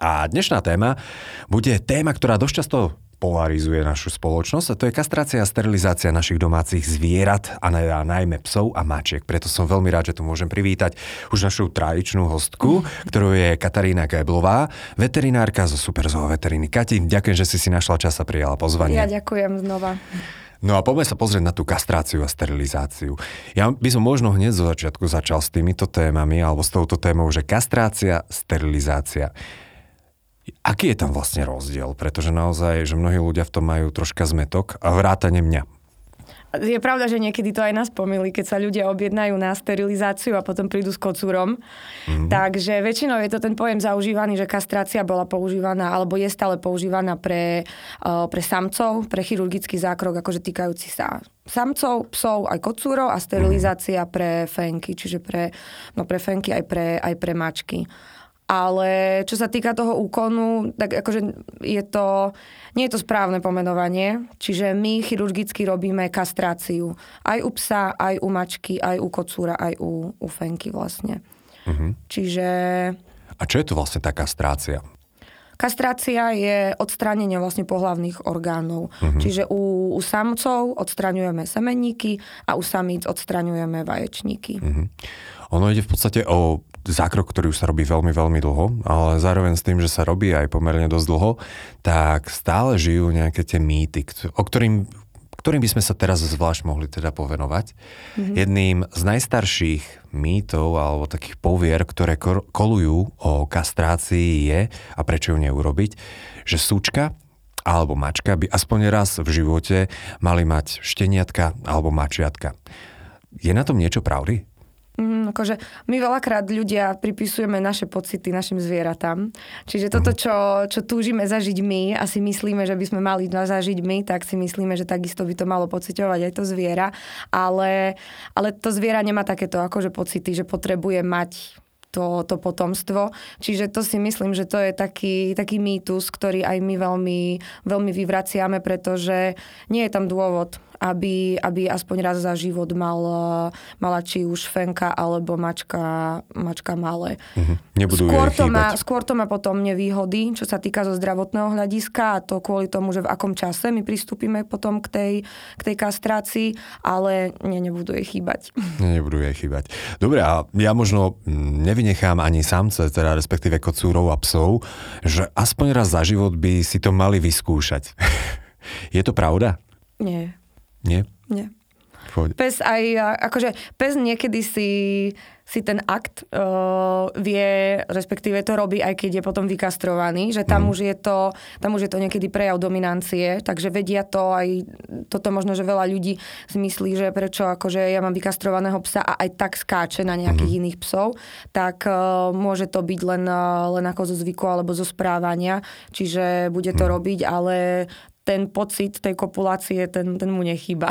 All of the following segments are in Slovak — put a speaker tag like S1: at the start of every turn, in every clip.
S1: A dnešná téma bude téma, ktorá dosť často polarizuje našu spoločnosť a to je kastrácia a sterilizácia našich domácich zvierat a, najmä psov a mačiek. Preto som veľmi rád, že tu môžem privítať už našu tradičnú hostku, ktorou je Katarína Geblová, veterinárka zo Superzoo veteriny. Kati, ďakujem, že si si našla čas a prijala pozvanie.
S2: Ja ďakujem znova.
S1: No a poďme sa pozrieť na tú kastráciu a sterilizáciu. Ja by som možno hneď zo začiatku začal s týmito témami alebo s touto témou, že kastrácia, sterilizácia. Aký je tam vlastne rozdiel? Pretože naozaj, že mnohí ľudia v tom majú troška zmetok a vrátane mňa.
S2: Je pravda, že niekedy to aj nás pomýli, keď sa ľudia objednajú na sterilizáciu a potom prídu s kocúrom. Mm-hmm. Takže väčšinou je to ten pojem zaužívaný, že kastrácia bola používaná alebo je stále používaná pre, pre samcov, pre chirurgický zákrok, akože týkajúci sa samcov, psov, aj kocúrov a sterilizácia pre fenky, čiže pre, no pre fenky aj pre, aj pre mačky. Ale čo sa týka toho úkonu, tak akože je to, nie je to správne pomenovanie, čiže my chirurgicky robíme kastráciu. Aj u psa, aj u mačky, aj u kocúra, aj u, u fenky vlastne. Uh-huh. Čiže...
S1: A čo je to vlastne tá kastrácia?
S2: Kastrácia je odstránenie vlastne pohlavných orgánov. Uh-huh. Čiže u, u samcov odstraňujeme semenníky a u samíc odstraňujeme vaječníky. Uh-huh.
S1: Ono ide v podstate o zákrok, ktorý už sa robí veľmi, veľmi dlho, ale zároveň s tým, že sa robí aj pomerne dosť dlho, tak stále žijú nejaké tie mýty, o ktorým, ktorým by sme sa teraz zvlášť mohli teda povenovať. Mm-hmm. Jedným z najstarších mýtov alebo takých povier, ktoré kolujú o kastrácii je, a prečo ju neurobiť, že súčka alebo mačka by aspoň raz v živote mali mať šteniatka alebo mačiatka. Je na tom niečo pravdy?
S2: Mm, akože my veľakrát ľudia pripisujeme naše pocity našim zvieratám. Čiže toto, čo, čo túžime zažiť my a si myslíme, že by sme mali zažiť my, tak si myslíme, že takisto by to malo pociťovať aj to zviera. Ale, ale to zviera nemá takéto akože pocity, že potrebuje mať to, to potomstvo. Čiže to si myslím, že to je taký, taký mýtus, ktorý aj my veľmi, veľmi vyvraciame, pretože nie je tam dôvod aby, aby aspoň raz za život mal, mala či už fenka alebo mačka, mačka malé.
S1: Uh-huh. Nebudú
S2: skôr, to má, skôr to má potom nevýhody, čo sa týka zo zdravotného hľadiska a to kvôli tomu, že v akom čase my pristúpime potom k tej, k tej kastrácii, ale nie, nebudú jej chýbať.
S1: Nie, nebudú jej chýbať. Dobre, a ja možno nevynechám ani samce, teda respektíve kocúrov a psov, že aspoň raz za život by si to mali vyskúšať. Je to pravda?
S2: Nie.
S1: Nie?
S2: Nie. Pes aj, akože pes niekedy si, si ten akt uh, vie, respektíve to robí, aj keď je potom vykastrovaný, že tam, mm. už je to, tam už je to niekedy prejav dominancie, takže vedia to aj, toto možno, že veľa ľudí si myslí, že prečo akože ja mám vykastrovaného psa a aj tak skáče na nejakých mm. iných psov, tak uh, môže to byť len, len ako zo zvyku alebo zo správania, čiže bude to mm. robiť, ale ten pocit tej kopulácie, ten, ten mu nechýba.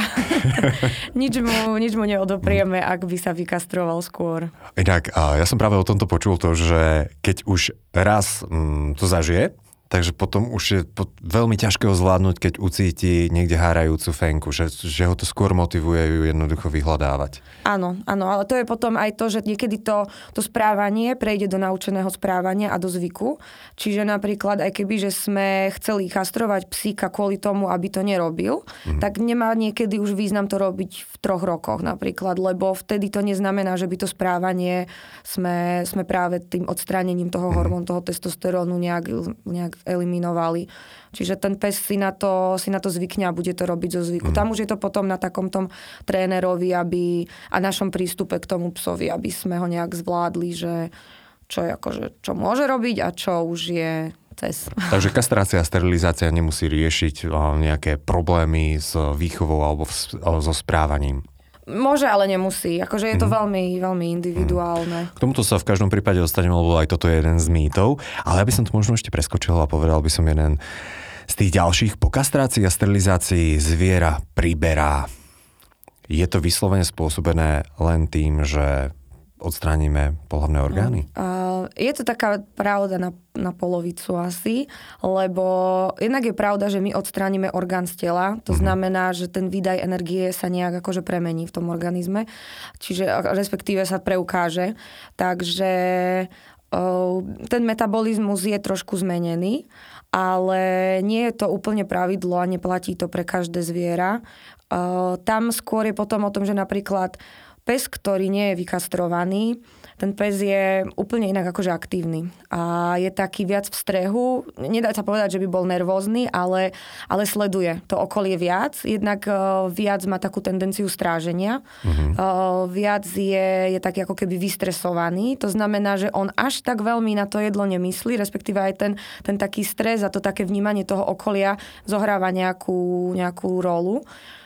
S2: nič, mu, nič mu neodoprieme, ak by sa vykastroval skôr.
S1: Inak, ja som práve o tomto počul to, že keď už raz mm, to zažije, Takže potom už je veľmi ťažké ho zvládnuť, keď ucíti niekde hárajúcu fenku, že, že ho to skôr motivuje ju jednoducho vyhľadávať.
S2: Áno, áno, ale to je potom aj to, že niekedy to, to správanie prejde do naučeného správania a do zvyku. Čiže napríklad aj keby, že sme chceli kastrovať psíka kvôli tomu, aby to nerobil, mm. tak nemá niekedy už význam to robiť v troch rokoch napríklad, lebo vtedy to neznamená, že by to správanie sme, sme práve tým odstránením toho mm. hormónu, toho testosterónu nejak, nejak eliminovali. Čiže ten pes si na to, si na to zvykne a bude to robiť zo zvyku. Mm. Tam už je to potom na takom tom trénerovi aby, a našom prístupe k tomu psovi, aby sme ho nejak zvládli, že čo, je akože, čo môže robiť a čo už je cez.
S1: Takže kastrácia a sterilizácia nemusí riešiť nejaké problémy s výchovou alebo so správaním.
S2: Môže, ale nemusí. Akože je to mm. veľmi, veľmi individuálne.
S1: K tomuto sa v každom prípade dostaneme, lebo aj toto je jeden z mýtov. Ale ja by som to možno ešte preskočil a povedal by som jeden Z tých ďalších po kastrácii a sterilizácii zviera priberá. Je to vyslovene spôsobené len tým, že odstránime pohľavné orgány?
S2: Uh, je to taká pravda na, na polovicu asi, lebo jednak je pravda, že my odstránime orgán z tela, to uh-huh. znamená, že ten výdaj energie sa nejak akože premení v tom organizme, čiže respektíve sa preukáže. Takže ten metabolizmus je trošku zmenený, ale nie je to úplne pravidlo a neplatí to pre každé zviera. Tam skôr je potom o tom, že napríklad pes, ktorý nie je vykastrovaný, ten pes je úplne inak akože aktívny. A je taký viac v strehu. Nedá sa povedať, že by bol nervózny, ale, ale sleduje to okolie viac. Jednak uh, viac má takú tendenciu stráženia. Uh-huh. Uh, viac je, je taký ako keby vystresovaný. To znamená, že on až tak veľmi na to jedlo nemyslí, respektíve aj ten, ten taký stres a to také vnímanie toho okolia zohráva nejakú, nejakú rolu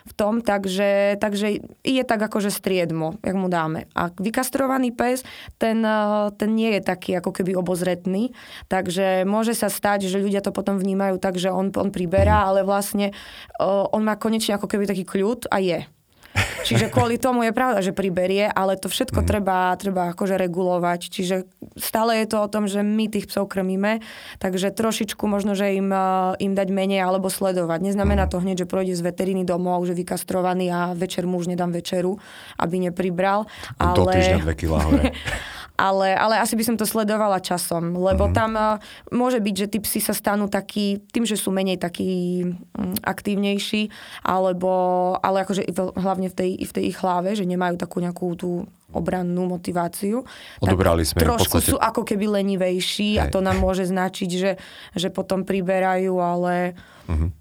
S2: v tom, takže, takže je tak akože striedmo, jak mu dáme. A vykastrovaný pes, ten, eh, ten nie je taký ako keby obozretný, takže môže sa stať, že ľudia to potom vnímajú tak, že on, on priberá, ale vlastne uh, on má konečne ako keby taký kľud a je. Čiže kvôli tomu je pravda, že priberie, ale to všetko mm. treba, treba akože regulovať. Čiže stále je to o tom, že my tých psov krmíme, takže trošičku možno, že im, eh, im dať menej alebo sledovať. Neznamená mm. to hneď, že projde z veteriny domov, že vykastrovaný a večer mu už nedám večeru, aby nepribral.
S1: Ale... Do týždňa 2 kg.
S2: ale, ale asi by som to sledovala časom, lebo mm-hmm. tam uh, môže byť, že tí psi sa stanú takí, tým, že sú menej takí um, aktívnejší, alebo, ale akože hlavne v tej, v tej ich hlave, že nemajú takú nejakú tú obrannú motiváciu.
S1: Odobrali sme
S2: trošku podstate... sú ako keby lenivejší Hej. a to nám môže značiť, že, že potom priberajú, ale mm-hmm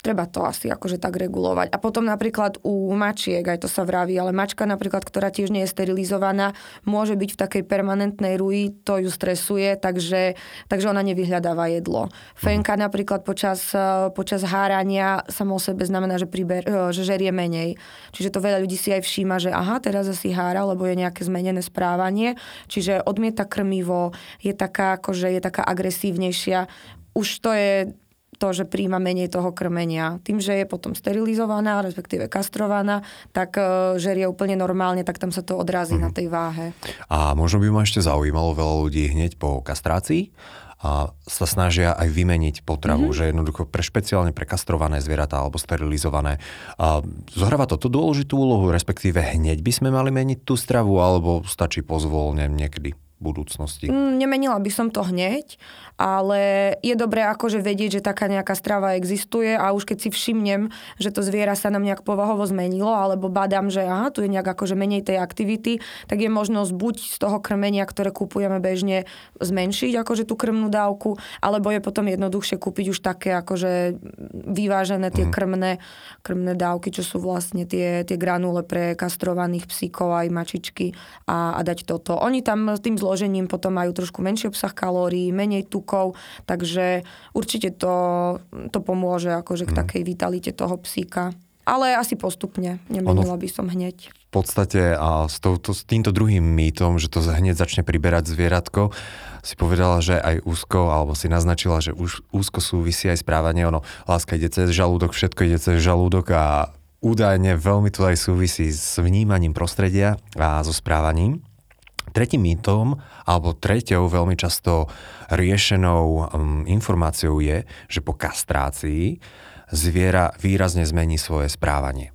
S2: treba to asi akože tak regulovať. A potom napríklad u mačiek, aj to sa vraví, ale mačka napríklad, ktorá tiež nie je sterilizovaná, môže byť v takej permanentnej ruji, to ju stresuje, takže, takže ona nevyhľadáva jedlo. Fenka napríklad počas, eh, počas hárania samo o sebe znamená, že, priber, eh, že žerie menej. Čiže to veľa ľudí si aj všíma, že aha, teraz asi hára, lebo je nejaké zmenené správanie. Čiže odmieta krmivo, je taká, akože je taká agresívnejšia. Už to je to, že príjma menej toho krmenia. Tým, že je potom sterilizovaná, respektíve kastrovaná, tak e, žerie úplne normálne, tak tam sa to odrazí mm. na mhm. tej váhe.
S1: A možno by ma ešte zaujímalo veľa ľudí hneď po kastrácii, a sa snažia aj vymeniť potravu, mm-hmm. že jednoducho pre špeciálne pre kastrované zvieratá alebo sterilizované. A zohráva toto dôležitú úlohu, respektíve hneď by sme mali meniť tú stravu, alebo stačí pozvolne niekedy? Budúcnosti?
S2: Mm, nemenila by som to hneď, ale je dobré akože vedieť, že taká nejaká strava existuje a už keď si všimnem, že to zviera sa nám nejak povahovo zmenilo, alebo badám, že aha, tu je nejak akože menej tej aktivity, tak je možnosť buď z toho krmenia, ktoré kupujeme bežne, zmenšiť akože tú krmnú dávku, alebo je potom jednoduchšie kúpiť už také akože vyvážené tie mm. krmné, krmné dávky, čo sú vlastne tie, tie granule pre kastrovaných psíkov aj mačičky a, a dať toto. Oni tam tým zlo zložením potom majú trošku menší obsah kalórií, menej tukov, takže určite to, to pomôže akože k mm. takej vitalite toho psíka. Ale asi postupne, nemenila by som hneď.
S1: V podstate a s, touto, s týmto druhým mýtom, že to hneď začne priberať zvieratko, si povedala, že aj úzko, alebo si naznačila, že už úzko súvisí aj správanie. Ono, láska ide cez žalúdok, všetko ide cez žalúdok a údajne veľmi to aj súvisí s vnímaním prostredia a so správaním. Tretím mýtom, alebo treťou veľmi často riešenou um, informáciou je, že po kastrácii zviera výrazne zmení svoje správanie.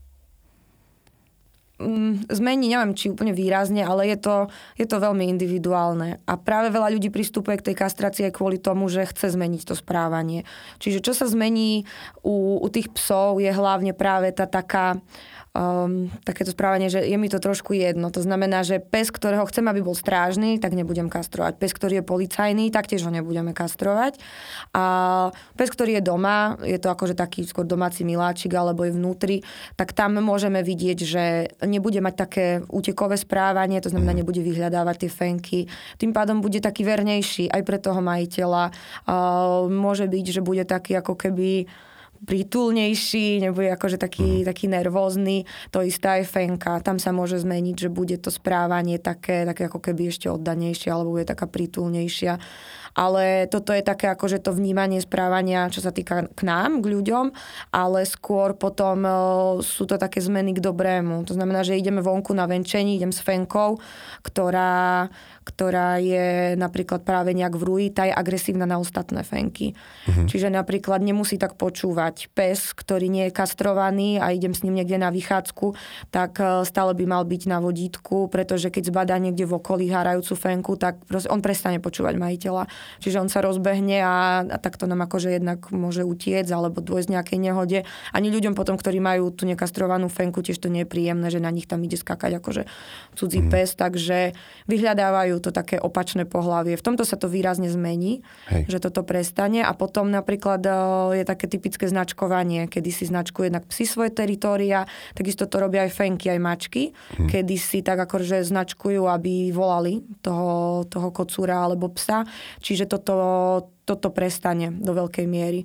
S2: Mm, zmení, neviem, či úplne výrazne, ale je to, je to veľmi individuálne. A práve veľa ľudí pristupuje k tej kastrácii kvôli tomu, že chce zmeniť to správanie. Čiže čo sa zmení u, u tých psov je hlavne práve tá taká um, takéto správanie, že je mi to trošku jedno. To znamená, že pes, ktorého chcem, aby bol strážny, tak nebudem kastrovať. Pes, ktorý je policajný, tak tiež ho nebudeme kastrovať. A pes, ktorý je doma, je to akože taký skôr domáci miláčik alebo je vnútri, tak tam môžeme vidieť, že nebude mať také útekové správanie, to znamená, mhm. nebude vyhľadávať tie fenky. Tým pádom bude taký vernejší aj pre toho majiteľa. Uh, môže byť, že bude taký ako keby prítulnejší, nebude akože taký, mm. taký nervózny. To isté aj fenka. Tam sa môže zmeniť, že bude to správanie také, také ako keby ešte oddanejšie, alebo bude taká prítulnejšia. Ale toto je také akože to vnímanie správania, čo sa týka k nám, k ľuďom, ale skôr potom sú to také zmeny k dobrému. To znamená, že ideme vonku na venčení, idem s fenkou, ktorá ktorá je napríklad práve nejak v rúji, tá je agresívna na ostatné fenky. Uh-huh. Čiže napríklad nemusí tak počúvať pes, ktorý nie je kastrovaný a idem s ním niekde na vychádzku, tak e, stále by mal byť na vodítku, pretože keď zbadá niekde v okolí hárajúcu fenku, tak on prestane počúvať majiteľa. Čiže on sa rozbehne a, a takto nám akože jednak môže utiec alebo dôjsť nejakej nehode. Ani ľuďom potom, ktorí majú tú nekastrovanú fenku, tiež to nie je príjemné, že na nich tam ide skakať akože cudzí uh-huh. pes, takže vyhľadávajú to také opačné pohlavie. V tomto sa to výrazne zmení, Hej. že toto prestane a potom napríklad e, je také typické značkovanie, kedy si značkuje jednak psi svoje teritória, takisto to robia aj fenky, aj mačky, hm. kedy si tak akože značkujú, aby volali toho, toho kocúra alebo psa. Čiže toto, toto prestane do veľkej miery.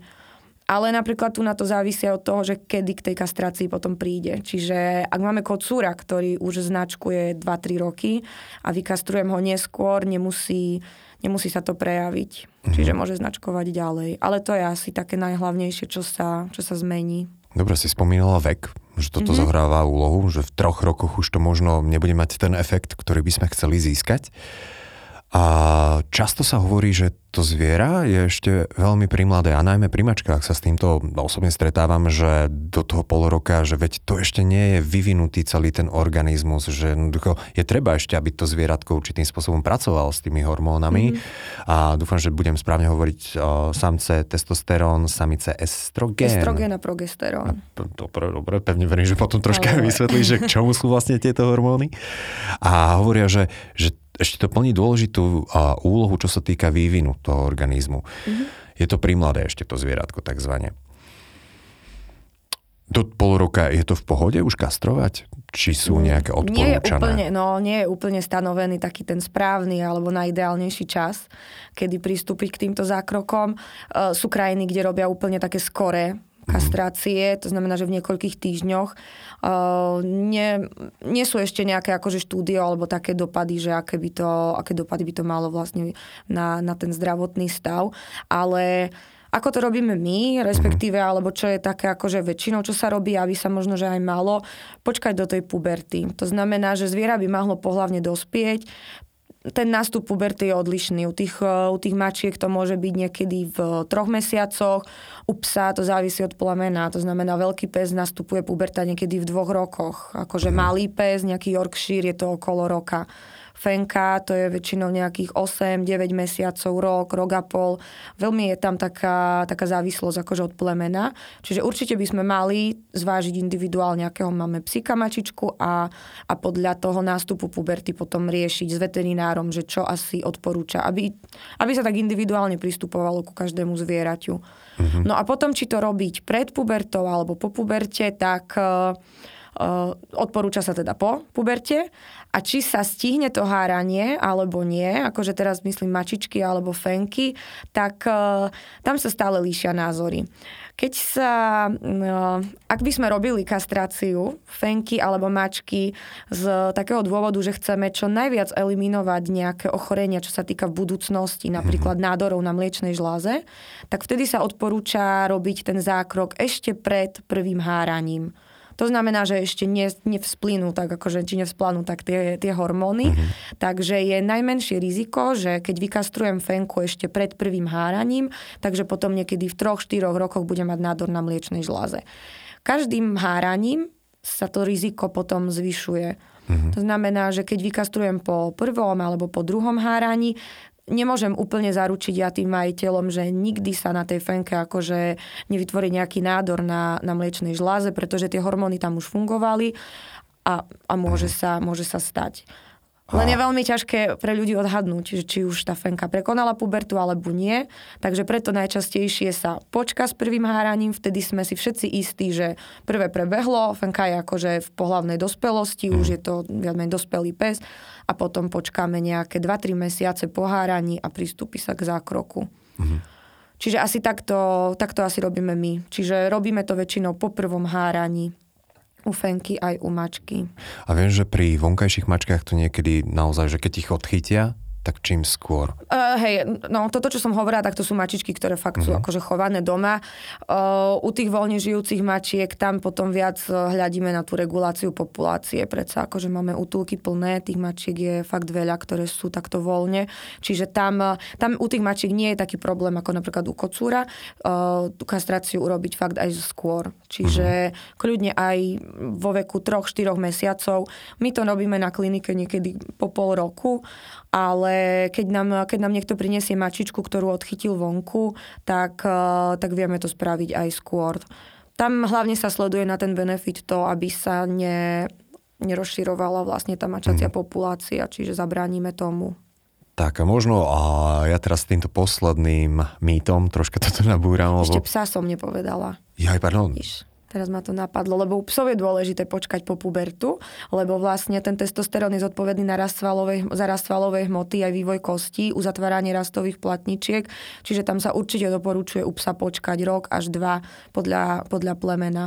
S2: Ale napríklad tu na to závisia od toho, že kedy k tej kastrácii potom príde. Čiže ak máme kocúra, ktorý už značkuje 2-3 roky a vykastrujem ho neskôr, nemusí, nemusí sa to prejaviť. Mhm. Čiže môže značkovať ďalej. Ale to je asi také najhlavnejšie, čo sa, čo sa zmení.
S1: Dobre, si spomínala vek, že toto mm-hmm. zohráva úlohu, že v troch rokoch už to možno nebude mať ten efekt, ktorý by sme chceli získať. A často sa hovorí, že to zviera je ešte veľmi primladé a najmä pri mačkách sa s týmto osobne stretávam, že do toho pol roka, že veď to ešte nie je vyvinutý celý ten organizmus, že je treba ešte, aby to zvieratko určitým spôsobom pracovalo s tými hormónami mm-hmm. a dúfam, že budem správne hovoriť o samce testosterón, samice estrogén.
S2: Estrogén a progesterón.
S1: Dobre, dobre, pevne verím, že potom troška vysvetlíš, že k čomu sú vlastne tieto hormóny. A hovoria, že, že ešte to plní dôležitú uh, úlohu, čo sa týka vývinu toho organizmu. Mm-hmm. Je to primladé ešte to zvieratko takzvané. Do pol roka je to v pohode už kastrovať? Či sú mm, nejaké odporúčané?
S2: Nie je úplne, no, nie je úplne stanovený taký ten správny alebo najideálnejší čas, kedy pristúpiť k týmto zákrokom. Uh, sú krajiny, kde robia úplne také skoré kastrácie, to znamená, že v niekoľkých týždňoch uh, nie, nie sú ešte nejaké akože štúdie alebo také dopady, že aké, by to, aké dopady by to malo vlastne na, na ten zdravotný stav, ale ako to robíme my, respektíve, alebo čo je také akože väčšinou, čo sa robí, aby sa možno, že aj malo, počkať do tej puberty. To znamená, že zviera by mohlo pohlavne dospieť, ten nástup puberty je odlišný. U tých, u tých mačiek to môže byť niekedy v troch mesiacoch, u psa to závisí od plemena. To znamená, veľký pes nastupuje puberta niekedy v dvoch rokoch. Akože mhm. malý pes, nejaký Yorkshire, je to okolo roka. Fenka, to je väčšinou nejakých 8-9 mesiacov, rok, rok a pol. Veľmi je tam taká, taká závislosť akože od plemena. Čiže určite by sme mali zvážiť individuálne, akého máme psika mačičku a, a podľa toho nástupu puberty potom riešiť s veterinárom, že čo asi odporúča, aby, aby sa tak individuálne pristupovalo ku každému zvieraťu. Mm-hmm. No a potom, či to robiť pred pubertou alebo po puberte, tak uh, odporúča sa teda po puberte a či sa stihne to háranie alebo nie, akože teraz myslím mačičky alebo fenky, tak tam sa stále líšia názory. Keď sa, ak by sme robili kastráciu fenky alebo mačky z takého dôvodu, že chceme čo najviac eliminovať nejaké ochorenia, čo sa týka v budúcnosti, napríklad mhm. nádorov na mliečnej žláze, tak vtedy sa odporúča robiť ten zákrok ešte pred prvým háraním. To znamená, že ešte ne, nevsplínu tak, akože, či nevsplanú tak tie, tie hormóny. Mm-hmm. Takže je najmenšie riziko, že keď vykastrujem fenku ešte pred prvým háraním, takže potom niekedy v 3-4 rokoch budem mať nádor na mliečnej žláze. Každým háraním sa to riziko potom zvyšuje. Mm-hmm. To znamená, že keď vykastrujem po prvom alebo po druhom háraní, nemôžem úplne zaručiť ja tým majiteľom, že nikdy sa na tej fenke akože nevytvorí nejaký nádor na, na mliečnej žláze, pretože tie hormóny tam už fungovali a, a môže, sa, môže sa stať. Len je veľmi ťažké pre ľudí odhadnúť, či už tá fenka prekonala pubertu alebo nie. Takže preto najčastejšie sa počka s prvým háraním, vtedy sme si všetci istí, že prvé prebehlo, fenka je akože v pohlavnej dospelosti, mm. už je to viac menej dospelý pes a potom počkáme nejaké 2-3 mesiace po háraní a pristúpi sa k zákroku. Mm. Čiže asi takto, takto asi robíme my. Čiže robíme to väčšinou po prvom háraní u fenky aj u mačky.
S1: A viem, že pri vonkajších mačkách to niekedy naozaj, že keď ich odchytia, tak čím skôr?
S2: Uh, hej, no toto, čo som hovorila, tak to sú mačičky, ktoré fakt sú
S1: Mhm.
S2: akože chované doma. Uh, u tých voľne žijúcich mačiek tam potom viac uh, hľadíme na tú reguláciu populácie. Predsa akože máme útulky plné, tých mačiek je fakt veľa, ktoré sú takto voľne. Čiže tam, tam u tých mačiek nie je taký problém ako napríklad u kocúra. Uh, tú kastráciu urobiť fakt aj skôr. Čiže kľudne aj vo veku 3-4 mesiacov. My to robíme na klinike niekedy po pol roku, ale keď nám, keď nám niekto prinesie mačičku, ktorú odchytil vonku, tak, eh, tak vieme to spraviť aj skôr. Tam hlavne sa sleduje na ten benefit to, aby sa ne, nerozširovala vlastne tá mačacia
S1: Mhm.
S2: populácia, čiže zabránime tomu.
S1: Tak a možno a ja teraz s týmto posledným mýtom troška toto nabúram,
S2: Ešte
S1: lebo...
S2: psa som nepovedala.
S1: Ja, pardon.
S2: Vidíš, teraz ma to napadlo, lebo u psov je dôležité počkať po pubertu, lebo vlastne ten testosterón je zodpovedný na rast svalovej, za rast svalovej hmoty aj vývoj kostí, uzatváranie rastových platničiek, čiže tam sa určite doporučuje u psa počkať rok až dva podľa, podľa plemena.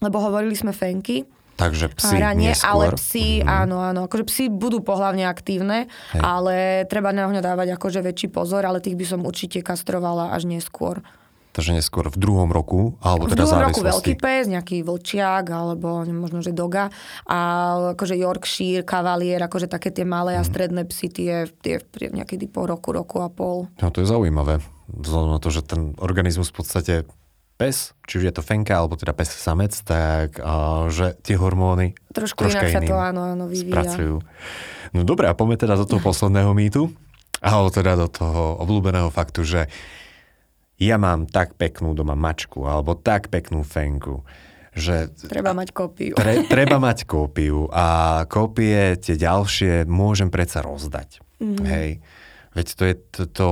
S2: Lebo hovorili sme fenky,
S1: Takže psi
S2: Hranie,
S1: neskôr.
S2: ale psi,
S1: Mhm.
S2: áno, áno. Akože psi budú pohlavne aktívne,
S1: Hej.
S2: ale treba na ňo dávať akože väčší pozor, ale tých by som určite kastrovala až neskôr.
S1: Takže neskôr v druhom roku, alebo
S2: V
S1: teda
S2: druhom roku veľký pes, nejaký vlčiak, alebo možno, že doga. A akože Yorkshire, Cavalier, akože také tie malé
S1: Mhm.
S2: a stredné psy, tie, tie niekedy po roku, roku a pol.
S1: No to je zaujímavé. Vzhľadom na to, že ten organizmus v podstate pes, či už je to fenka, alebo teda pes samec, tak a, že tie hormóny
S2: Trošku inak sa to áno, áno, vyvíja.
S1: spracujú. No dobre, a poďme teda do toho posledného mýtu, alebo teda do toho obľúbeného faktu, že ja mám tak peknú doma mačku, alebo tak peknú fenku, že
S2: Treba mať kópiu.
S1: Tre, treba mať kópiu a kópie tie ďalšie môžem predsa rozdať.
S2: Mhm.
S1: Mm-hmm. Hej. Veď to je, to, to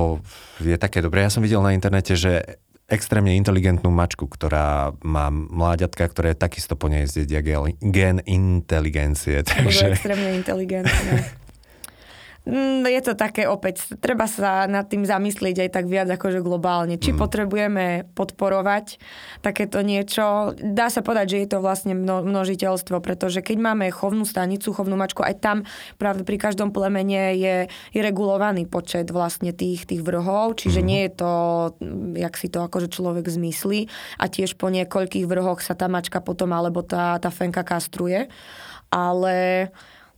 S1: je také dobré. Ja som videl na internete, že extrémne inteligentnú mačku, ktorá má mláďatka, ktoré takisto po nej zjedia gen inteligencie. Takže
S2: extrémne inteligentné. Mm, Je to také opäť, treba sa nad tým zamyslieť aj tak viac akože globálne. Či mm. potrebujeme podporovať takéto niečo. Dá sa povedať, že je to vlastne mno, množiteľstvo, pretože keď máme chovnú stanicu, chovnú mačku, aj tam práve pri každom plemene je, je regulovaný počet vlastne tých, tých vrhov, čiže mm. nie je to, jak si to akože človek zmyslí a tiež po niekoľkých vrhoch sa tá mačka potom alebo tá, tá fenka kastruje. Ale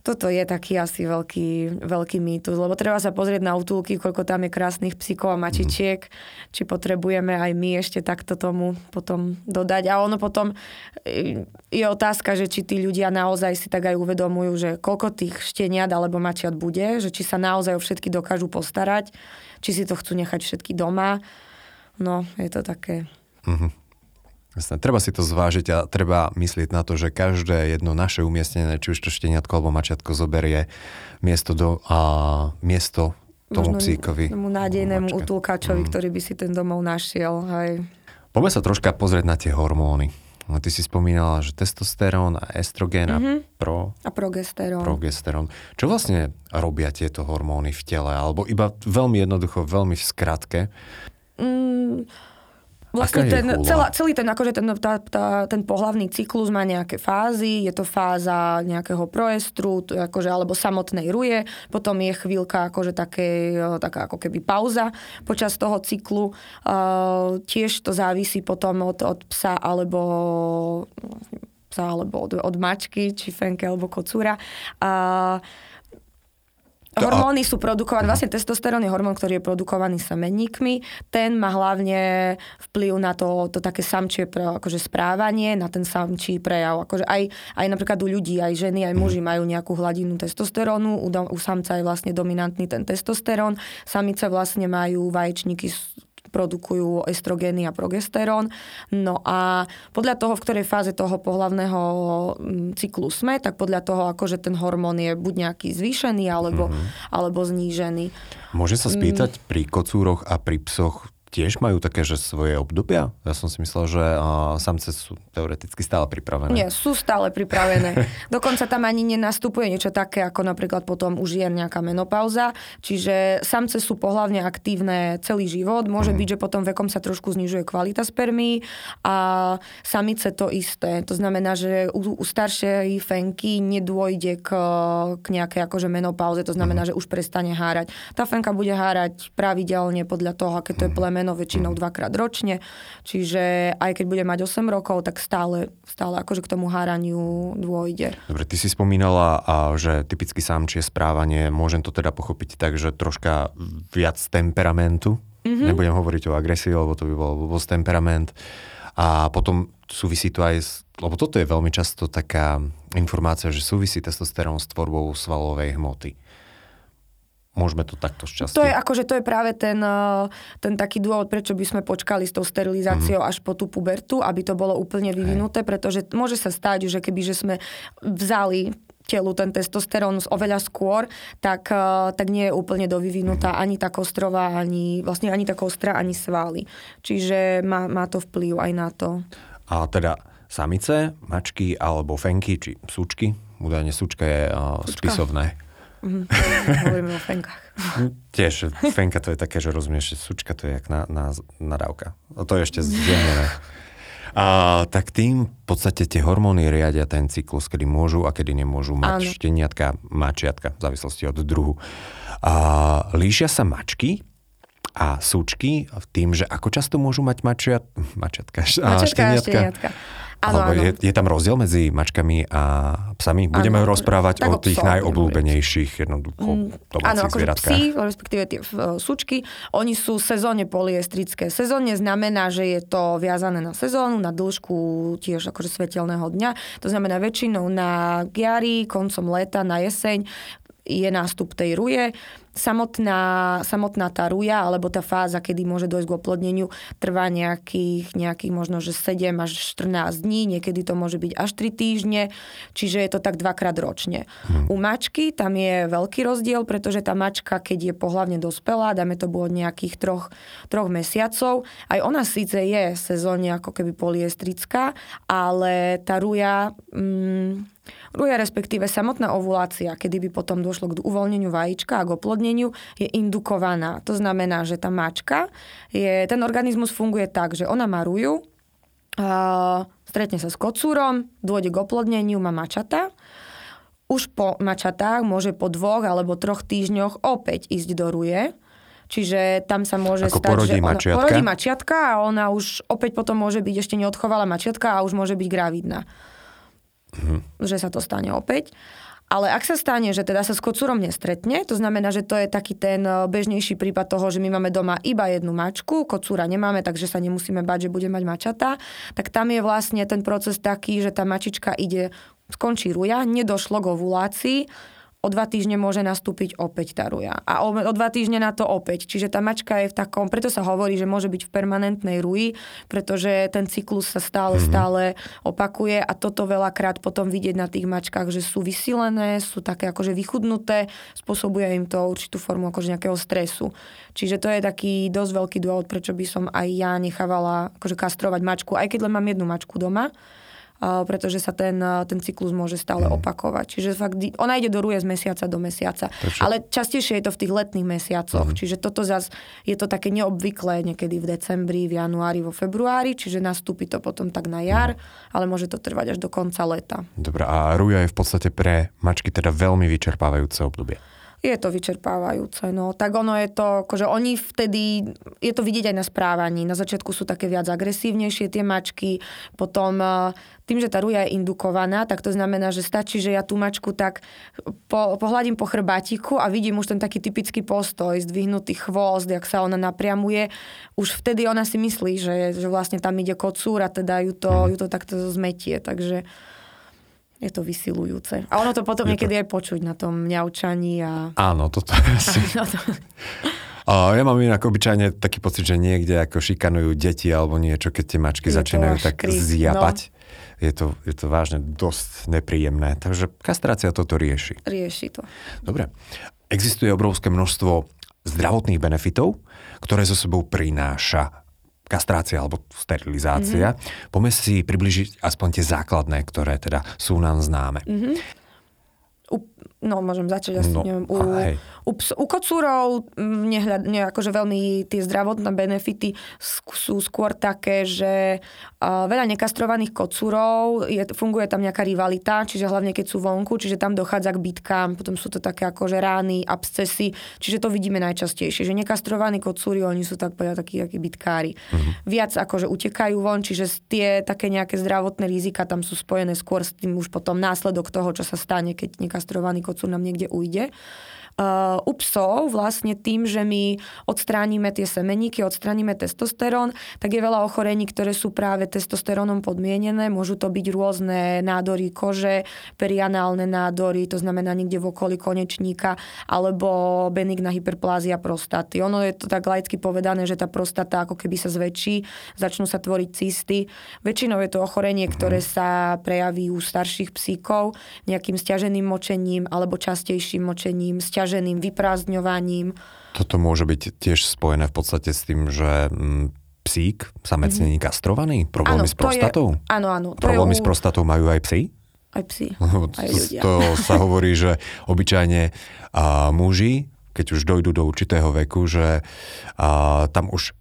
S2: toto je taký asi veľký, veľký mýtus, lebo treba sa pozrieť na útulky, koľko tam je krásnych psíkov a mačičiek, či potrebujeme aj my ešte takto tomu potom dodať. A ono potom e, je otázka, že či tí ľudia naozaj si tak aj uvedomujú, že koľko tých šteniat alebo mačiat bude, že či sa naozaj o všetky dokážu postarať, či si to chcú nechať všetky doma. No, je to také...
S1: Jasné, treba si to zvážiť a treba myslieť na to, že každé jedno naše umiestnené, či už to šteniatko alebo mačiatko zoberie miesto, do, a, miesto tomu
S2: možno
S1: psíkovi.
S2: Tomu nádejnému
S1: mačke.
S2: utulkačovi,
S1: Mm.
S2: ktorý by si ten domov našiel. Hej.
S1: Poďme sa troška pozrieť na tie hormóny. No, ty si spomínala, že testosterón a estrogén a
S2: Mhm.
S1: pro,
S2: A progesterón.
S1: progesterón. Čo vlastne robia tieto hormóny v tele? Alebo iba veľmi jednoducho, veľmi v skratke.
S2: Mm, vlastne ten, celá, celý ten, akože ten, tá, tá, ten pohlavný cyklus má nejaké fázy, je to fáza nejakého proestru, to akože, alebo samotnej ruje, potom je chvíľka akože také, e, taká ako keby pauza počas toho cyklu. Uh, tiež to závisí potom od, od psa alebo vlastne psa alebo od, od mačky, či fenke alebo kocúra. Uh,
S1: To-
S2: Hormóny sú produkované, vlastne testosterón je hormón, ktorý je produkovaný semenníkmi. Ten má hlavne vplyv na to, to také samčie pre, akože správanie, na ten samčí prejav. Akože aj, aj napríklad u ľudí, aj ženy, aj muži majú nejakú hladinu testosterónu. U, do, u samca je vlastne dominantný ten testosterón. Samice vlastne majú vaječníky produkujú estrogény a progesterón. No a podľa toho, v ktorej fáze toho pohlavného mm, cyklu sme, tak podľa toho, akože ten hormón je buď nejaký zvýšený alebo, mm-hmm. alebo znížený.
S1: Môžem sa
S2: Mm.
S1: spýtať pri kocúroch a pri psoch tiež majú také, že svoje obdobia? Ja som si myslel, že uh, samce sú teoreticky stále pripravené.
S2: Nie, sú stále pripravené. Dokonca tam ani nenastupuje niečo také, ako napríklad potom už je nejaká menopauza. Čiže samce sú pohlavne aktívne celý život. Môže mm. byť, že potom vekom sa trošku znižuje kvalita spermí a samice to isté. To znamená, že u, u staršej fenky nedôjde k, k nejakej akože menopauze. To znamená, mm. že už prestane hárať. Tá fenka bude hárať pravidelne podľa toho, aké to je pleme meno väčšinou dvakrát ročne, čiže aj keď bude mať 8 rokov, tak stále, stále akože k tomu háraniu dôjde.
S1: Dobre, ty si spomínala, že typicky sámčie správanie, môžem to teda pochopiť tak, že troška viac temperamentu, mm-hmm. nebudem hovoriť o agresii, lebo to by bol vôbec temperament. A potom súvisí to aj s, lebo toto je veľmi často taká informácia, že súvisí testosterón s tvorbou svalovej hmoty. Môžeme to takto šťastie.
S2: To je akože to je práve ten, eh, ten taký dôvod, prečo by sme počkali s tou sterilizáciou mm. až po tú pubertu, aby to bolo úplne vyvinuté, Hej. pretože môže sa stať, že keby že sme vzali telu ten testosterón oveľa skôr, tak, eh, tak nie je úplne dovyvinutá ani tá kostrová, ani, vlastne ani tá kostra, ani svaly. Čiže má, má to vplyv aj na to.
S1: A teda samice, mačky alebo fenky, či súčky, údajne súčka je uh, spisovné
S2: Mm, hovoríme o fenkách.
S1: Tiež, fenka to je také, že rozumieš, že sučka to je jak na, na, nadávka. To je ešte zjemnené. A, tak tým v podstate tie hormóny riadia ten cyklus, kedy môžu a kedy nemôžu mať Áno. šteniatka, mačiatka, v závislosti od druhu. A, líšia sa mačky a súčky v tým, že ako často môžu mať mačiat, mačiatka,
S2: mačiatka a šteniatka. A šteniatka.
S1: Áno, Alebo áno. Je, je tam rozdiel medzi mačkami a psami? Budeme áno, rozprávať o tých najobľúbenejších jednoducho mm, áno, akože
S2: psi, respektíve tie uh, sučky, oni sú sezónne poliestrické. Sezónne znamená, že je to viazané na sezónu, na dĺžku tiež akože svetelného dňa. To znamená väčšinou na jari, koncom leta, na jeseň je nástup tej ruje samotná, samotná tá ruja, alebo tá fáza, kedy môže dojsť k oplodneniu, trvá nejakých, nejakých možno, že 7 až 14 dní, niekedy to môže byť až 3 týždne, čiže je to tak dvakrát ročne. Hmm. U mačky tam je veľký rozdiel, pretože tá mačka, keď je pohlavne dospelá, dáme to bolo nejakých troch, troch mesiacov, aj ona síce je sezónne ako keby poliestrická, ale tá ruja... Mm, Ruja respektíve samotná ovulácia, kedy by potom došlo k uvoľneniu vajíčka a k oplodneniu, je indukovaná. To znamená, že tá mačka, je, ten organizmus funguje tak, že ona má ruju, a stretne sa s kocúrom, dôjde k oplodneniu, má mačata. Už po mačatách môže po dvoch alebo troch týždňoch opäť ísť do ruje. Čiže tam sa môže
S1: Ako
S2: stať,
S1: porodí
S2: že ona
S1: mačiatka?
S2: porodí mačiatka a ona už opäť potom môže byť, ešte neodchovala mačiatka a už môže byť gravidná mm-hmm. že sa to stane opäť. Ale ak sa stane, že teda sa s kocúrom nestretne, to znamená, že to je taký ten e, bežnejší prípad toho, že my máme doma iba jednu mačku, kocúra nemáme, takže sa nemusíme bať, že bude mať mačata, tak tam je vlastne ten proces taký, že tá mačička ide, skončí ruja, nedošlo k ovulácii, o dva týždne môže nastúpiť opäť tá ruja. A o, o dva týždne na to opäť. Čiže tá mačka je v takom, preto sa hovorí, že môže byť v permanentnej ruji, pretože ten cyklus sa stále, mm-hmm. stále opakuje a toto veľakrát potom vidieť na tých mačkách, že sú vysilené, sú také akože vychudnuté, spôsobuje im to určitú formu akože nejakého stresu. Čiže to je taký dosť veľký dôvod, prečo by som aj ja nechávala akože kastrovať mačku, aj keď len mám jednu mačku doma, pretože sa ten, ten cyklus môže stále mm. opakovať. Čiže fakt, ona ide do ruje z mesiaca do mesiaca. Prečo? Ale častejšie je to v tých letných mesiacoch. Mm. Čiže toto zase je to také neobvyklé niekedy v decembri, v januári, vo februári, čiže nastúpi to potom tak na jar, mm. ale môže to trvať až do konca leta.
S1: Dobre, a ruja je v podstate pre mačky teda veľmi vyčerpávajúce obdobie
S2: je to vyčerpávajúce. No. Tak ono je to, akože oni vtedy, je to vidieť aj na správaní. Na začiatku sú také viac agresívnejšie tie mačky, potom e, tým, že tá ruja je indukovaná, tak to znamená, že stačí, že ja tú mačku tak po, pohľadím po chrbátiku a vidím už ten taký typický postoj, zdvihnutý chvost, jak sa ona napriamuje. Už vtedy ona si myslí, že, že vlastne tam ide kocúr a teda ju to, ju to takto zmetie. Takže je to vysilujúce. A ono to potom je niekedy to... aj počuť na tom mňaučaní. A...
S1: Áno, toto je asi... no to... A ja mám inak obyčajne taký pocit, že niekde ako šikanujú deti alebo niečo, keď tie mačky je začínajú tak krík. zjapať. No. Je, to, je to vážne dosť nepríjemné. Takže kastrácia toto rieši.
S2: Rieši to.
S1: Dobre. Existuje obrovské množstvo zdravotných benefitov, ktoré so sebou prináša kastrácia alebo sterilizácia. Mm-hmm. Poďme si približiť aspoň tie základné, ktoré teda sú nám známe.
S2: Mm-hmm. U, no, môžem začať asi,
S1: No,
S2: neviem, u,
S1: hej.
S2: U, ps, u kocúrov mm, nehľad, ne, akože veľmi tie zdravotné benefity sú skôr také, že uh, veľa nekastrovaných kocúrov, je, funguje tam nejaká rivalita, čiže hlavne keď sú vonku, čiže tam dochádza k bitkám, potom sú to také akože rány, abscesy, čiže to vidíme najčastejšie, že nekastrovaní kocúri, oni sú tak povedať takí, takí bitkári. Viac akože utekajú von, čiže tie také nejaké zdravotné rizika tam sú spojené skôr s tým už potom následok toho, čo sa stane, keď nekastrovaný kocúr nám niekde ujde. Uh, u psov vlastne tým, že my odstránime tie semeníky, odstránime testosterón, tak je veľa ochorení, ktoré sú práve testosterónom podmienené. Môžu to byť rôzne nádory kože, perianálne nádory, to znamená niekde v okolí konečníka, alebo benigná hyperplázia prostaty. Ono je to tak laicky povedané, že tá prostata ako keby sa zväčší, začnú sa tvoriť cysty. Väčšinou je to ochorenie, ktoré sa prejaví u starších psíkov nejakým stiaženým močením alebo častejším močením, stiaženým vyprázdňovaním.
S1: Toto môže byť tiež spojené v podstate s tým, že mm, psík, samec mm-hmm. není kastrovaný? Problémy s
S2: Mhm. to je-
S1: prostatou?
S2: Áno, áno.
S1: Problémy
S2: je
S1: s
S2: u,
S1: prostatou majú aj psi?
S2: Aj psi, aj
S1: to,
S2: ľudia.
S1: to sa hovorí, že obyčajne a, muži, keď už dojdú do určitého veku, že a, tam už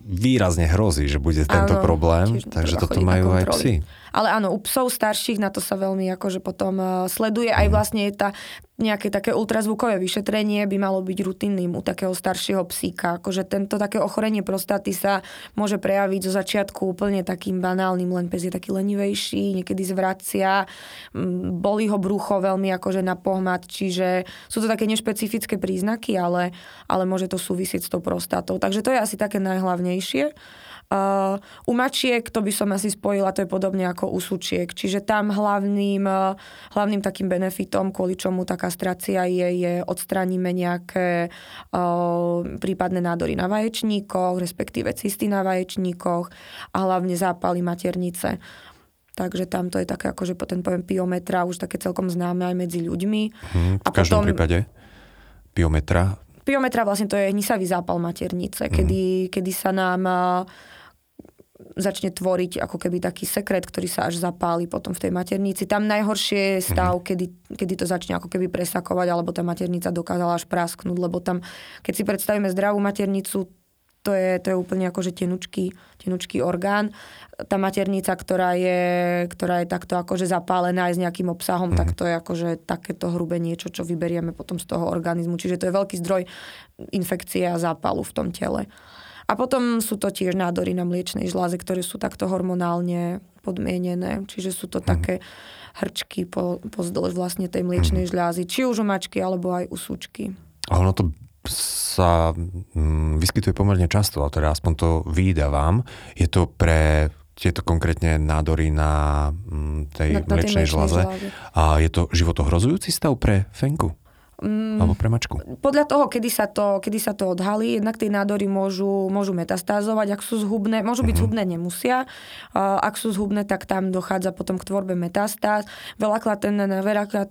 S1: výrazne hrozí, že bude tento
S2: Áno,
S1: problém, takže toto majú aj psi.
S2: Ale áno, u psov starších na to sa veľmi akože potom uh, sleduje.
S1: Mhm.
S2: Aj vlastne tá nejaké také ultrazvukové vyšetrenie by malo byť rutinným u takého staršieho psíka. Akože tento také ochorenie prostaty sa môže prejaviť zo začiatku úplne takým banálnym, len pes je taký lenivejší, niekedy zvracia, mm, bolí ho brucho veľmi akože na pohmat, čiže sú to také nešpecifické príznaky, ale, ale môže to súvisieť s tou prostatou. Takže to je asi také najhlavnejšie. Uh, u mačiek to by som asi spojila, to je podobne ako u sučiek. Čiže tam hlavným, uh, hlavným takým benefitom, kvôli čomu tá kastrácia je, je odstraníme nejaké uh, prípadné nádory na vaječníkoch, respektíve cysty na vaječníkoch a hlavne zápaly maternice. Takže tam to je také akože ten pojem piometra už také celkom známe aj medzi ľuďmi.
S1: Hm, v každom prípade piometra.
S2: Piometra vlastne to je hnisavý zápal maternice, kedy, kedy sa nám a, začne tvoriť ako keby taký sekret, ktorý sa až zapáli potom v tej maternici. Tam najhoršie je stav, kedy, kedy to začne ako keby presakovať, alebo tá maternica dokázala až prasknúť, lebo tam, keď si predstavíme zdravú maternicu, to je, to je úplne akože tenučký, tenučký orgán. Tá maternica, ktorá je, ktorá je takto akože zapálená aj s nejakým obsahom, mm. tak to je akože takéto hrubé niečo, čo vyberieme potom z toho organizmu. Čiže to je veľký zdroj infekcie a zápalu v tom tele. A potom sú to tiež nádory na mliečnej žláze, ktoré sú takto hormonálne podmienené. Čiže sú to také hrčky po, pozdĺž vlastne tej mliečnej žľazy. Či už u mačky, alebo aj u súčky.
S1: A ono to sa mm, vyskytuje pomerne často, ale teda aspoň to vydávam. Je to pre tieto konkrétne nádory na mm, tej
S2: Na- na
S1: mliečnej
S2: mliečnej
S1: žláze.
S2: žláze.
S1: A je to životohrozujúci stav pre fenku? Mm. Alebo pre mačku?
S2: Podľa toho, kedy sa to, kedy sa to odhalí, jednak tie nádory môžu, môžu metastázovať, ak sú zhubné, môžu byť zhubné, nemusia. A ak sú zhubné, tak tam dochádza potom k tvorbe metastáz. Veľakrát ten, veľakrát,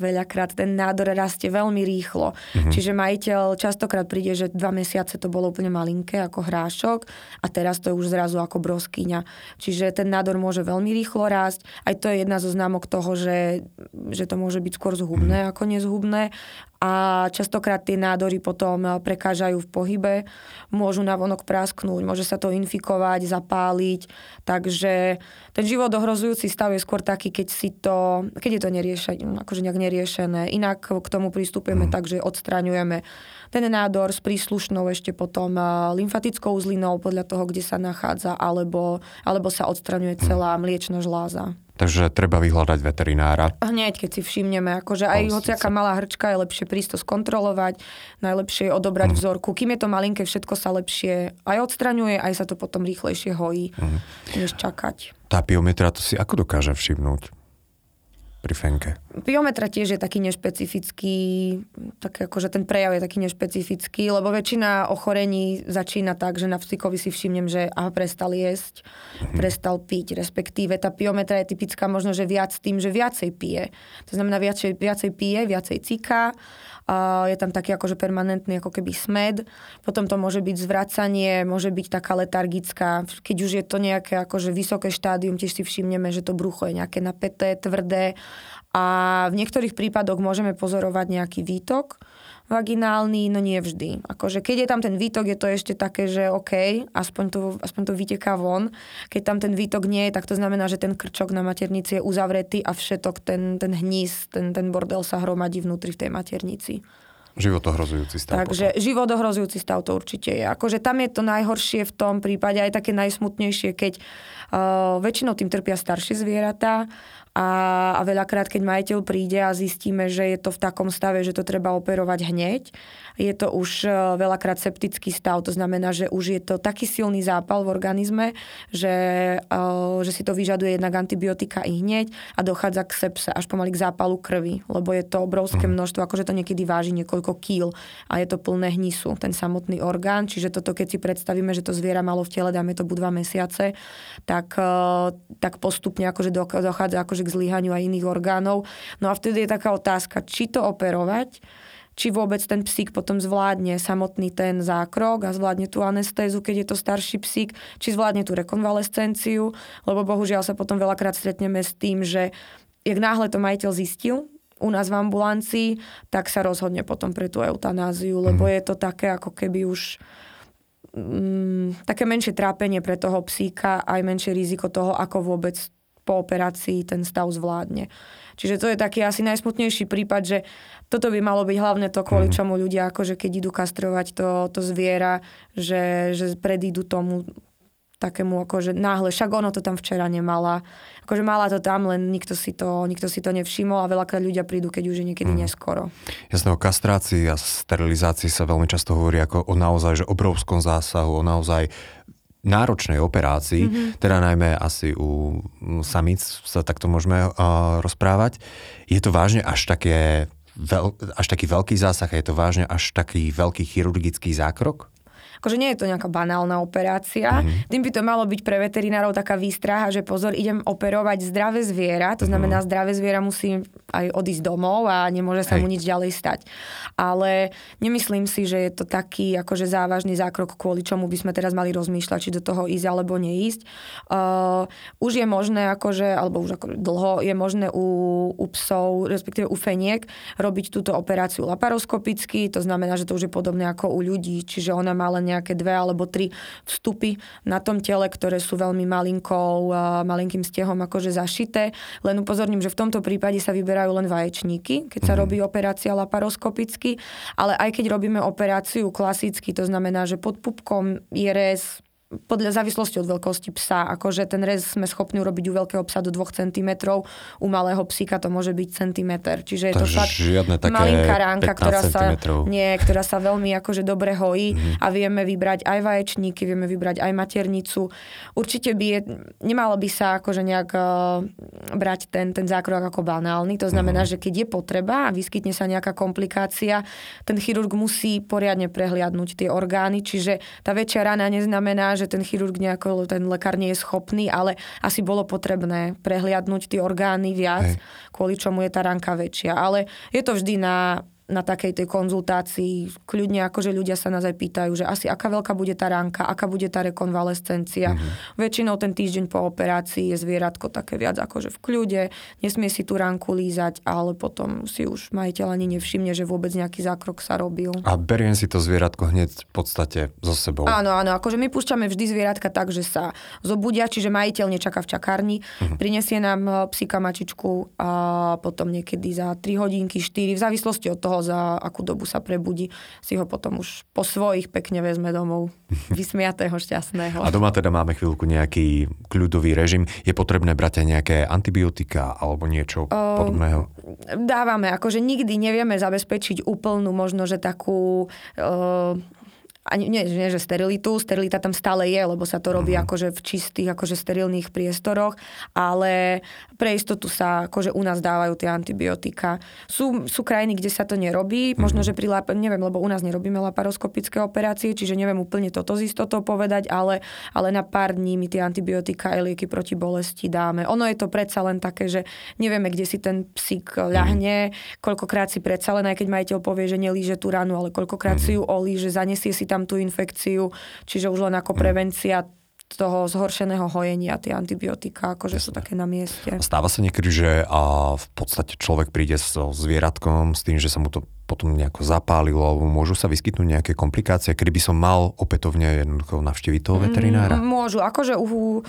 S2: veľakrát ten nádor rastie veľmi rýchlo. Čiže majiteľ častokrát príde, že dva mesiace to bolo úplne malinké ako hrášok a teraz to je už zrazu ako broskyňa. Čiže ten nádor môže veľmi rýchlo rásť. Aj to je jedna zo známok toho, že, že to môže byť skôr zhubné ako nezhubné a častokrát tie nádory potom prekážajú v pohybe, môžu navonok prasknúť, môže sa to infikovať, zapáliť, takže ten život ohrozujúci stav je skôr taký, keď si to, keď je to neriešené, akože nejak neriešené. Inak k tomu pristupujeme mm. tak, že odstraňujeme ten nádor s príslušnou ešte potom a, lymfatickou uzlinou podľa toho, kde sa nachádza, alebo, alebo sa odstraňuje celá mliečna žláza.
S1: Takže treba vyhľadať veterinára.
S2: Hneď, keď si všimneme, akože aj hociaká malá hrčka je lepšie prísť to skontrolovať, najlepšie je odobrať
S1: Mhm.
S2: vzorku. Kým je to malinké, všetko sa lepšie aj odstraňuje, aj sa to potom rýchlejšie hojí,
S1: Mhm.
S2: než čakať.
S1: Tá piometra to si ako dokáže všimnúť? Pri fenke?
S2: Biometra tiež je taký nešpecifický, tak akože ten prejav je taký nešpecifický, lebo väčšina ochorení začína tak, že na psíkovi si všimnem, že aha, prestal jesť, mm-hmm. prestal piť, respektíve tá biometra je typická možno, že viac tým, že viacej pije. To znamená viacej, viacej pije, viacej ciká, a je tam taký akože permanentný ako keby smed, potom to môže byť zvracanie, môže byť taká letargická, keď už je to nejaké akože vysoké štádium, tiež si všimneme, že to brucho je nejaké napäté, tvrdé. A v niektorých prípadoch môžeme pozorovať nejaký výtok, vaginálny, no nie vždy. Akože keď je tam ten výtok, je to ešte také, že OK, aspoň to, aspoň to vyteká von. Keď tam ten výtok nie je, tak to znamená, že ten krčok na maternici je uzavretý a všetok ten, ten hníz, ten, ten bordel sa hromadí vnútri v tej maternici.
S1: Životohrozujúci stav.
S2: Takže potom. životohrozujúci stav to určite je. Akože tam je to najhoršie v tom prípade, aj také najsmutnejšie, keď uh, väčšinou tým trpia staršie zvieratá a, a veľakrát, keď majiteľ príde a zistíme, že je to v takom stave, že to treba operovať hneď, je to už e, veľakrát septický stav. To znamená, že už je to taký silný zápal v organizme, že, e, že si to vyžaduje jednak antibiotika i hneď a dochádza k sepse, až pomaly k zápalu krvi, lebo je to obrovské mhm. množstvo, akože to niekedy váži niekoľko kýl a je to plné hnisu, ten samotný orgán. Čiže toto, keď si predstavíme, že to zviera malo v tele, dáme to bu dva mesiace, tak, e, tak postupne akože dochádza akože k zlyhaniu aj iných orgánov. No a vtedy je taká otázka, či to operovať, či vôbec ten psík potom zvládne samotný ten zákrok a zvládne tú anestézu, keď je to starší psík, či zvládne tú rekonvalescenciu, lebo bohužiaľ sa potom veľakrát stretneme s tým, že jak náhle to majiteľ zistil, u nás v ambulancii, tak sa rozhodne potom pre tú eutanáziu, lebo mhm. je to také ako keby už mm, také menšie trápenie pre toho psíka, aj menšie riziko toho, ako vôbec po operácii ten stav zvládne. Čiže to je taký asi najsmutnejší prípad, že toto by malo byť hlavne to, kvôli mhm. čomu ľudia, akože keď idú kastrovať to, to zviera, že, že predídu tomu takému akože náhle, však ono to tam včera nemala. Akože mala to tam, len nikto si to, nikto si to nevšimol a veľakrát ľudia prídu, keď už je niekedy mm. neskoro.
S1: Jasné, o kastrácii a sterilizácii sa veľmi často hovorí ako o naozaj že obrovskom zásahu, o naozaj náročnej operácii, mm-hmm. teda najmä asi u samic sa takto môžeme uh, rozprávať. Je to vážne až také veľ, až taký veľký zásah, je to vážne až taký veľký chirurgický zákrok?
S2: Akože nie je to nejaká banálna operácia. Mm-hmm. Tým by to malo byť pre veterinárov taká výstraha, že pozor, idem operovať zdravé zviera, to znamená, mm-hmm. zdravé zviera musí aj odísť domov a nemôže sa Hej. mu nič ďalej stať. Ale nemyslím si, že je to taký akože závažný zákrok, kvôli čomu by sme teraz mali rozmýšľať, či do toho ísť alebo neísť. Uh, už je možné, akože, alebo už ako dlho je možné u, u psov, respektíve u feniek, robiť túto operáciu laparoskopicky, to znamená, že to už je podobné ako u ľudí, čiže ona má len nejaké dve alebo tri vstupy na tom tele, ktoré sú veľmi malinkou, malinkým stehom akože zašité. Len upozorním, že v tomto prípade sa vyberajú len vaječníky, keď sa mm-hmm. robí operácia laparoskopicky, ale aj keď robíme operáciu klasicky, to znamená, že pod pupkom je rez podľa závislosti od veľkosti psa. Akože ten rez sme schopní urobiť u veľkého psa do 2 cm, u malého psíka to môže byť centimetr. Čiže je to fakt malinká ránka, ktorá sa, nie, ktorá sa veľmi akože dobre hojí mm-hmm. a vieme vybrať aj vaječníky, vieme vybrať aj maternicu. Určite by je, nemalo by sa akože nejak uh, brať ten, ten zákrok ako banálny. To znamená, mm-hmm. že keď je potreba a vyskytne sa nejaká komplikácia, ten chirurg musí poriadne prehliadnúť tie orgány, čiže tá väčšia rana neznamená, že ten chirurg nejako, ten lekár nie je schopný, ale asi bolo potrebné prehliadnúť tie orgány viac, Hej. kvôli čomu je tá ranka väčšia. Ale je to vždy na na takej tej konzultácii kľudne akože ľudia sa nás aj pýtajú, že asi aká veľká bude tá ránka, aká bude tá rekonvalescencia. Mm-hmm. Väčšinou ten týždeň po operácii je zvieratko také viac akože v kľude, nesmie si tú ránku lízať, ale potom si už majiteľ ani nevšimne, že vôbec nejaký zákrok sa robil.
S1: A beriem si to zvieratko hneď v podstate so sebou.
S2: Áno, áno, akože my púšťame vždy zvieratka tak, že sa zobudia, čiže majiteľ nečaká v čakárni, mm-hmm. prinesie nám eh, psíka mačičku a potom niekedy za 3 hodinky, 4, v závislosti od toho, za akú dobu sa prebudí, si ho potom už po svojich pekne vezme domov. Vysmiatého, šťastného.
S1: A doma teda máme chvíľku nejaký kľudový režim. Je potrebné brať aj nejaké antibiotika alebo niečo uh, podobného?
S2: Dávame, akože nikdy nevieme zabezpečiť úplnú možno, že takú uh, ani nie, nie, že sterilitu, sterilita tam stále je, lebo sa to robí mm-hmm. akože v čistých, akože sterilných priestoroch, ale pre istotu sa akože u nás dávajú tie antibiotika. Sú, sú krajiny, kde sa to nerobí, mm-hmm. možno, že pri, neviem, lebo u nás nerobíme laparoskopické operácie, čiže neviem úplne toto z istotou povedať, ale, ale na pár dní my tie antibiotika a lieky proti bolesti dáme. Ono je to predsa len také, že nevieme, kde si ten psík ľahne, mm-hmm. koľkokrát si predsa len, aj keď majiteľ povie, že nelíže tú ranu, ale koľkokrát mm-hmm. si ju olíže, zanesie si tam tam tú infekciu, čiže už len ako mm. prevencia toho zhoršeného hojenia, tie antibiotika, akože sú také na mieste.
S1: Stáva sa niekedy, že a v podstate človek príde so zvieratkom s tým, že sa mu to potom nejako zapálilo, môžu sa vyskytnúť nejaké komplikácie, kedy by som mal opätovne jednoducho navštíviť toho veterinára?
S2: Mm, môžu, akože u,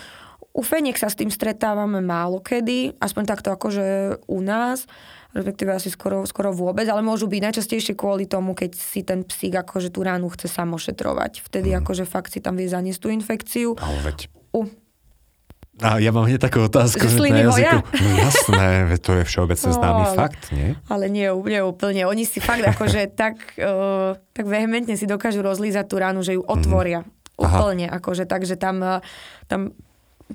S2: u Feniek sa s tým stretávame málo kedy, aspoň takto akože u nás respektíve asi skoro, skoro vôbec, ale môžu byť najčastejšie kvôli tomu, keď si ten psík akože tú ránu chce samošetrovať. Vtedy mm. akože fakt si tam vie zaniesť tú infekciu.
S1: Ale veď... U. A ja mám hneď takú otázku.
S2: Že na jazyku.
S1: No jasné, to je všeobecne známy no, fakt, nie?
S2: Ale nie, nie úplne. Oni si fakt akože tak, uh, tak vehementne si dokážu rozlízať tú ránu, že ju mhm. otvoria. Mm. Úplne, akože, takže tam, e, tam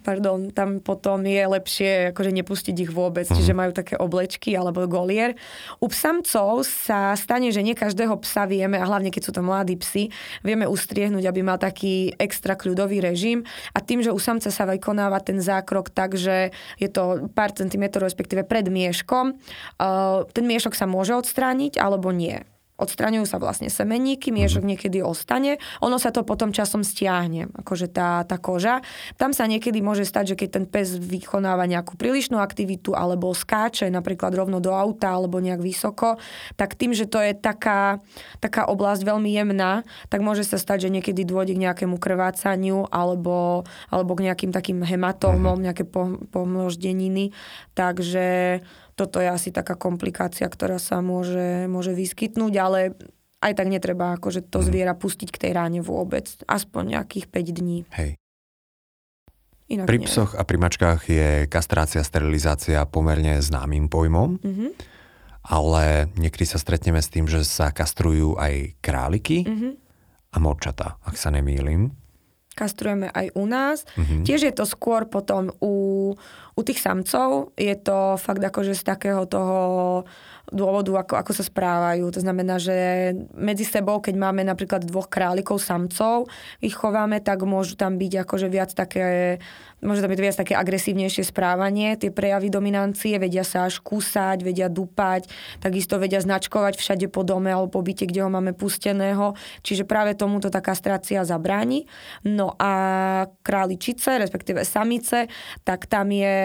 S2: pardon, tam potom je lepšie akože nepustiť ich vôbec, mm. čiže majú také oblečky alebo golier. U psamcov sa stane, že nie každého psa vieme, a hlavne keď sú to mladí psy, vieme ustriehnúť, aby mal taký extra kľudový režim a tým, že u samca sa vykonáva ten zákrok tak, že je to pár centimetrov, respektíve pred mieškom, uh, ten miešok sa môže odstrániť alebo nie odstraňujú sa vlastne semeníky, miešok mm-hmm. niekedy ostane, ono sa to potom časom stiahne, akože tá, tá koža. Tam sa niekedy môže stať, že keď ten pes vykonáva nejakú prílišnú aktivitu alebo skáče napríklad rovno do auta alebo nejak vysoko, tak tým, že to je taká, taká oblasť veľmi jemná, tak môže sa stať, že niekedy dôjde k nejakému krvácaniu alebo, alebo k nejakým takým hematómom, mm-hmm. nejaké pomnoždeniny. Takže toto je asi taká komplikácia, ktorá sa môže, môže vyskytnúť, ale aj tak netreba akože to mhm. zviera pustiť k tej ráne vôbec. Aspoň nejakých 5 dní.
S1: Hej. Inak pri nie. psoch a pri mačkách je kastrácia, sterilizácia pomerne známym pojmom, mm-hmm. ale niekedy sa stretneme s tým, že sa kastrujú aj králiky mm-hmm. a morčata, ak sa nemýlim
S2: kastrujeme aj u nás. Mm-hmm. Tiež je to skôr potom u, u tých samcov, je to fakt akože z takého toho dôvodu, ako, ako sa správajú. To znamená, že medzi sebou, keď máme napríklad dvoch králikov samcov, ich chováme, tak môžu tam byť akože viac také, môže tam byť viac také agresívnejšie správanie, tie prejavy dominancie, vedia sa až kúsať, vedia dupať, takisto vedia značkovať všade po dome alebo po byte, kde ho máme pusteného. Čiže práve tomuto tá kastrácia zabráni. No a králičice, respektíve samice, tak tam je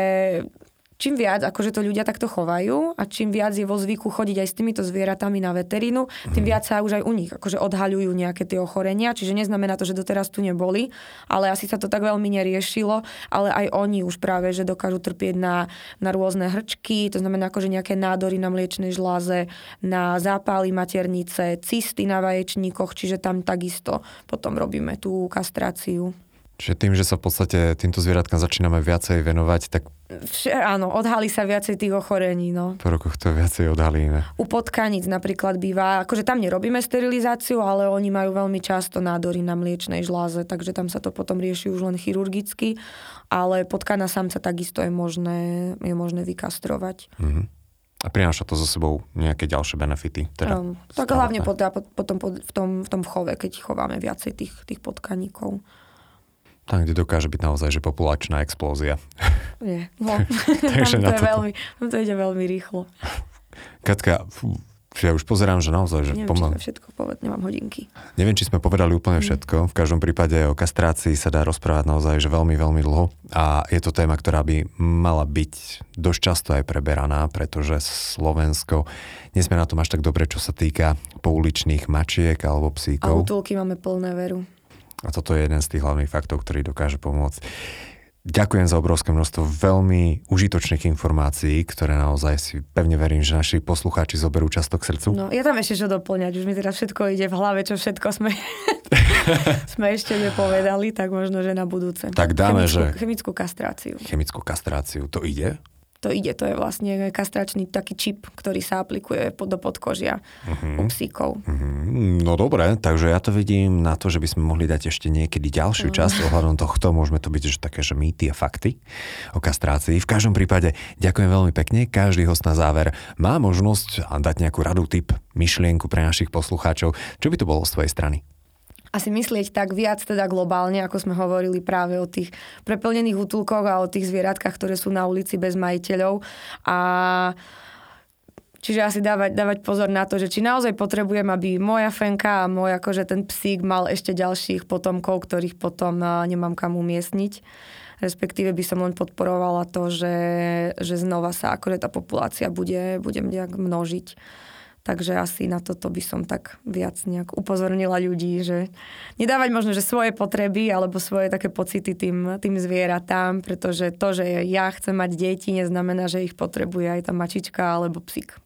S2: čím viac akože to ľudia takto chovajú a čím viac je vo zvyku chodiť aj s týmito zvieratami na veterínu, tým mhm. viac sa už aj u nich akože odhaľujú nejaké tie ochorenia, čiže neznamená to, že doteraz tu neboli, ale asi sa to tak veľmi neriešilo, ale aj oni už práve, že dokážu trpieť na, na rôzne hrčky, to znamená akože nejaké nádory na mliečnej žláze, na zápaly maternice, cysty na vaječníkoch, čiže tam takisto potom robíme tú kastráciu.
S1: Čiže tým, že sa v podstate týmto zvieratkám začíname viacej venovať, tak...
S2: Vš- áno, odhalí sa viacej tých ochorení, no.
S1: Po rokoch to viacej odhalíme.
S2: U potkaníc napríklad býva, akože tam nerobíme sterilizáciu, ale oni majú veľmi často nádory na mliečnej žláze, takže tam sa to potom rieši už len chirurgicky, ale potkana samca takisto je možné, je možné vykastrovať. Mm-hmm.
S1: A prináša to so sebou nejaké ďalšie benefity? Teda
S2: um, tak hlavne potom po, v, tom, v tom chove, keď chováme viacej tých, tých potkaníkov.
S1: Tam, kde dokáže byť naozaj že populačná explózia.
S2: Nie, no. Takže to, je veľmi, to ide veľmi rýchlo.
S1: Katka, ja už pozerám, že naozaj, že
S2: Neviem, pomal... či všetko povedali, nemám hodinky.
S1: Neviem, či sme povedali úplne mm. všetko. V každom prípade o kastrácii sa dá rozprávať naozaj, že veľmi, veľmi dlho. A je to téma, ktorá by mala byť dosť často aj preberaná, pretože Slovensko nie sme na tom až tak dobre, čo sa týka pouličných mačiek alebo psíkov. A
S2: útulky máme plné veru.
S1: A toto je jeden z tých hlavných faktov, ktorý dokáže pomôcť. Ďakujem za obrovské množstvo veľmi užitočných informácií, ktoré naozaj si pevne verím, že naši poslucháči zoberú často k srdcu.
S2: No, ja tam ešte čo doplňať, už mi teraz všetko ide v hlave, čo všetko sme, sme ešte nepovedali, tak možno, že na budúce.
S1: Tak dáme,
S2: chemickú,
S1: že...
S2: Chemickú kastráciu.
S1: Chemickú kastráciu, to ide?
S2: To ide. To je vlastne kastračný taký čip, ktorý sa aplikuje do podkožia uh-huh. u psíkov.
S1: Uh-huh. No dobre, takže ja to vidím na to, že by sme mohli dať ešte niekedy ďalšiu časť ohľadom tohto. Môžeme to byť že také, že mýty a fakty o kastrácii. V každom prípade ďakujem veľmi pekne. Každý host na záver má možnosť dať nejakú radu, tip, myšlienku pre našich poslucháčov. Čo by to bolo z tvojej strany?
S2: Asi myslieť tak viac teda globálne, ako sme hovorili práve o tých preplnených útulkoch a o tých zvieratkách, ktoré sú na ulici bez majiteľov. A Čiže asi dávať, dávať pozor na to, že či naozaj potrebujem, aby moja fenka a môj akože ten psík mal ešte ďalších potomkov, ktorých potom nemám kam umiestniť. Respektíve by som len podporovala to, že, že znova sa akože tá populácia bude, bude nejak množiť. Takže asi na toto by som tak viac nejak upozornila ľudí, že nedávať možno, že svoje potreby alebo svoje také pocity tým, tým zvieratám, pretože to, že ja chcem mať deti, neznamená, že ich potrebuje aj tá mačička alebo psík.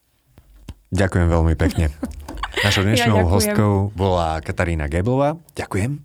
S1: Ďakujem veľmi pekne. Našou dnešnou ja hostkou bola Katarína Geblová. Ďakujem.